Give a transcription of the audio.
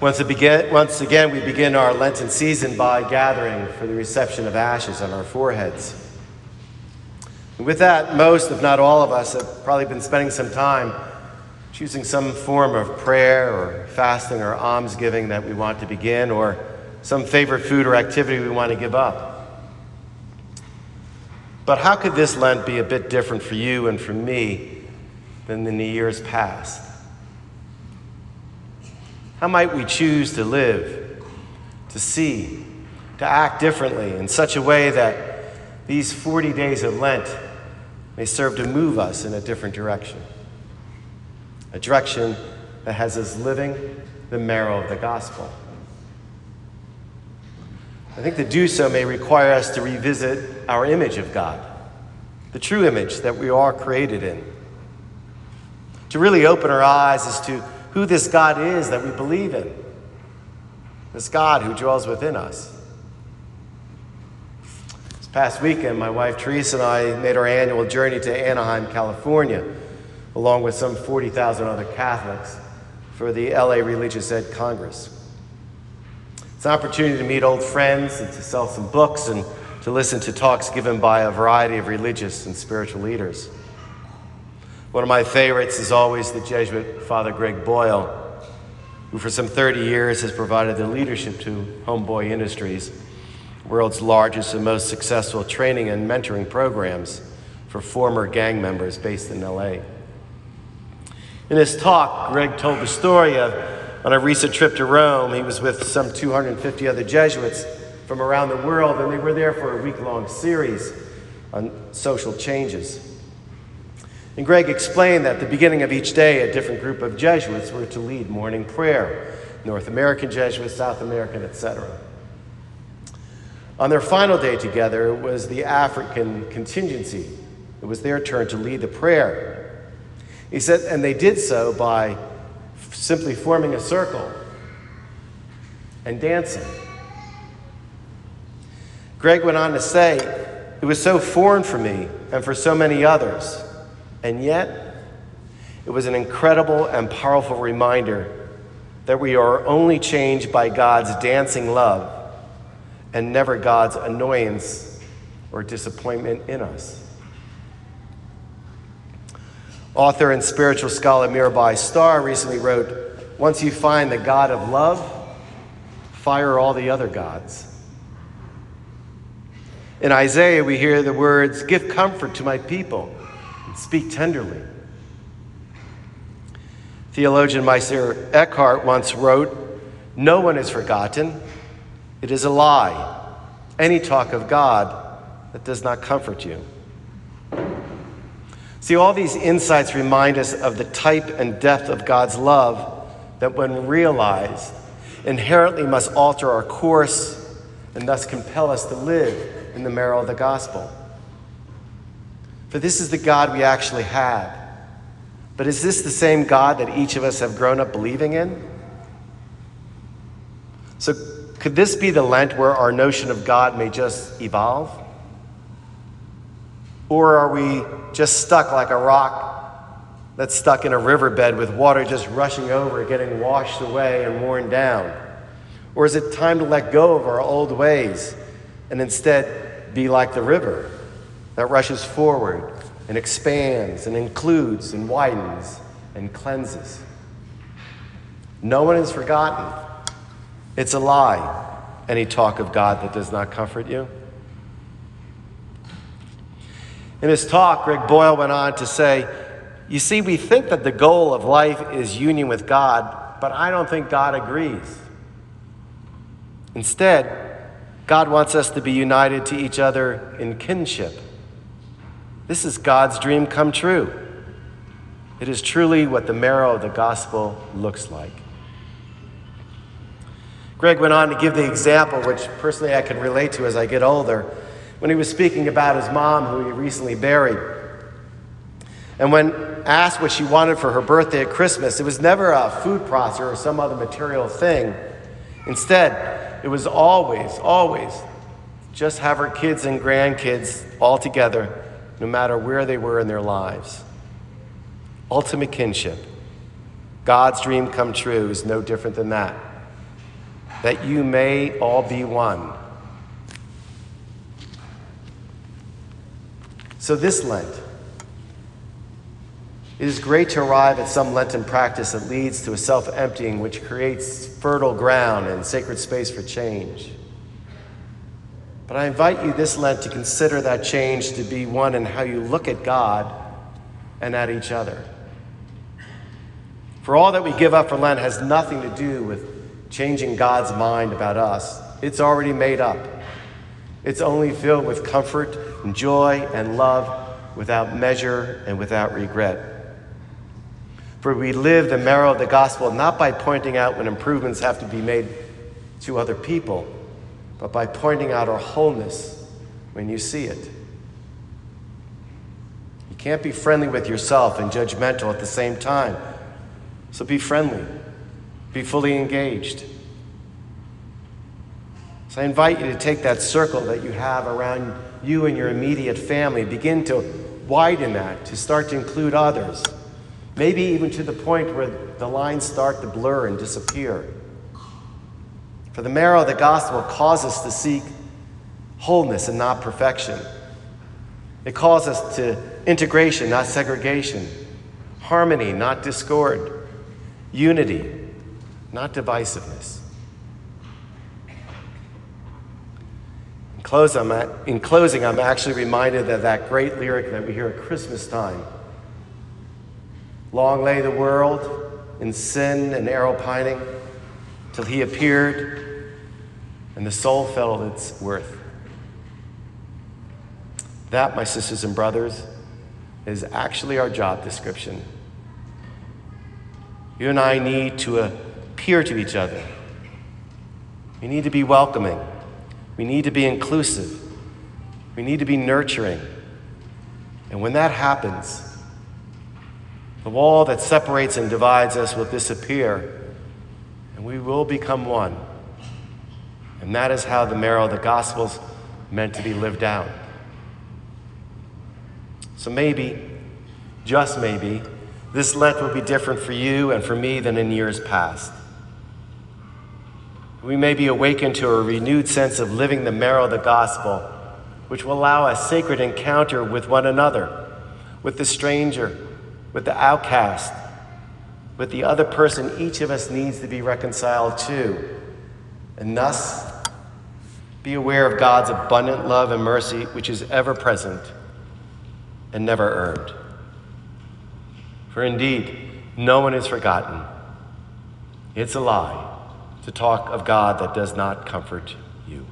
Once, begin, once again, we begin our Lenten season by gathering for the reception of ashes on our foreheads. And with that, most, if not all of us, have probably been spending some time choosing some form of prayer or fasting or almsgiving that we want to begin, or some favorite food or activity we want to give up. But how could this Lent be a bit different for you and for me than in the years past? How might we choose to live, to see, to act differently in such a way that these 40 days of Lent may serve to move us in a different direction? A direction that has us living the marrow of the gospel. I think to do so may require us to revisit our image of God, the true image that we are created in. To really open our eyes is to who this God is that we believe in, this God who dwells within us. This past weekend, my wife Teresa and I made our annual journey to Anaheim, California, along with some 40,000 other Catholics for the LA Religious Ed Congress. It's an opportunity to meet old friends and to sell some books and to listen to talks given by a variety of religious and spiritual leaders. One of my favorites is always the Jesuit Father Greg Boyle, who for some 30 years has provided the leadership to Homeboy Industries, world's largest and most successful training and mentoring programs for former gang members based in LA. In his talk, Greg told the story of on a recent trip to Rome, he was with some 250 other Jesuits from around the world, and they were there for a week long series on social changes. And Greg explained that at the beginning of each day, a different group of Jesuits were to lead morning prayer North American Jesuits, South American, etc. On their final day together it was the African contingency. It was their turn to lead the prayer. He said, and they did so by simply forming a circle and dancing. Greg went on to say, It was so foreign for me and for so many others and yet, it was an incredible and powerful reminder that we are only changed by God's dancing love and never God's annoyance or disappointment in us. Author and spiritual scholar Mirabai Starr recently wrote Once you find the God of love, fire all the other gods. In Isaiah, we hear the words, Give comfort to my people Speak tenderly. Theologian Meister Eckhart once wrote No one is forgotten. It is a lie. Any talk of God that does not comfort you. See, all these insights remind us of the type and depth of God's love that, when realized, inherently must alter our course and thus compel us to live in the marrow of the gospel. For this is the God we actually have. But is this the same God that each of us have grown up believing in? So, could this be the Lent where our notion of God may just evolve? Or are we just stuck like a rock that's stuck in a riverbed with water just rushing over, getting washed away and worn down? Or is it time to let go of our old ways and instead be like the river? That rushes forward and expands and includes and widens and cleanses. No one is forgotten. It's a lie, any talk of God that does not comfort you. In his talk, Greg Boyle went on to say, You see, we think that the goal of life is union with God, but I don't think God agrees. Instead, God wants us to be united to each other in kinship. This is God's dream come true. It is truly what the marrow of the gospel looks like. Greg went on to give the example, which personally I can relate to as I get older, when he was speaking about his mom, who he recently buried. And when asked what she wanted for her birthday at Christmas, it was never a food processor or some other material thing. Instead, it was always, always just have her kids and grandkids all together no matter where they were in their lives. Ultimate kinship. God's dream come true is no different than that. that you may all be one. So, this Lent, it is great to arrive at some Lenten practice that leads to a self emptying which creates fertile ground and sacred space for change. But I invite you this Lent to consider that change to be one in how you look at God and at each other. For all that we give up for Lent has nothing to do with changing God's mind about us, it's already made up. It's only filled with comfort and joy and love without measure and without regret. For we live the marrow of the gospel not by pointing out when improvements have to be made to other people but by pointing out our wholeness when you see it. You can't be friendly with yourself and judgmental at the same time. So be friendly, be fully engaged. So I invite you to take that circle that you have around you and your immediate family, begin to widen that, to start to include others, maybe even to the point where the lines start to blur and disappear. For the marrow of the gospel calls us to seek wholeness and not perfection. It calls us to integration, not segregation, harmony, not discord, unity, not divisiveness. In, close, at, in closing, I'm actually reminded of that great lyric that we hear at Christmas time. Long lay the world in sin and arrow pining till he appeared and the soul felt its worth. That, my sisters and brothers, is actually our job description. You and I need to appear to each other. We need to be welcoming. We need to be inclusive. We need to be nurturing. And when that happens, the wall that separates and divides us will disappear, and we will become one. And that is how the marrow of the gospel's meant to be lived out. So maybe, just maybe, this Lent will be different for you and for me than in years past. We may be awakened to a renewed sense of living the marrow of the gospel, which will allow a sacred encounter with one another, with the stranger, with the outcast, with the other person each of us needs to be reconciled to, and thus be aware of God's abundant love and mercy, which is ever present and never earned. For indeed, no one is forgotten. It's a lie to talk of God that does not comfort you.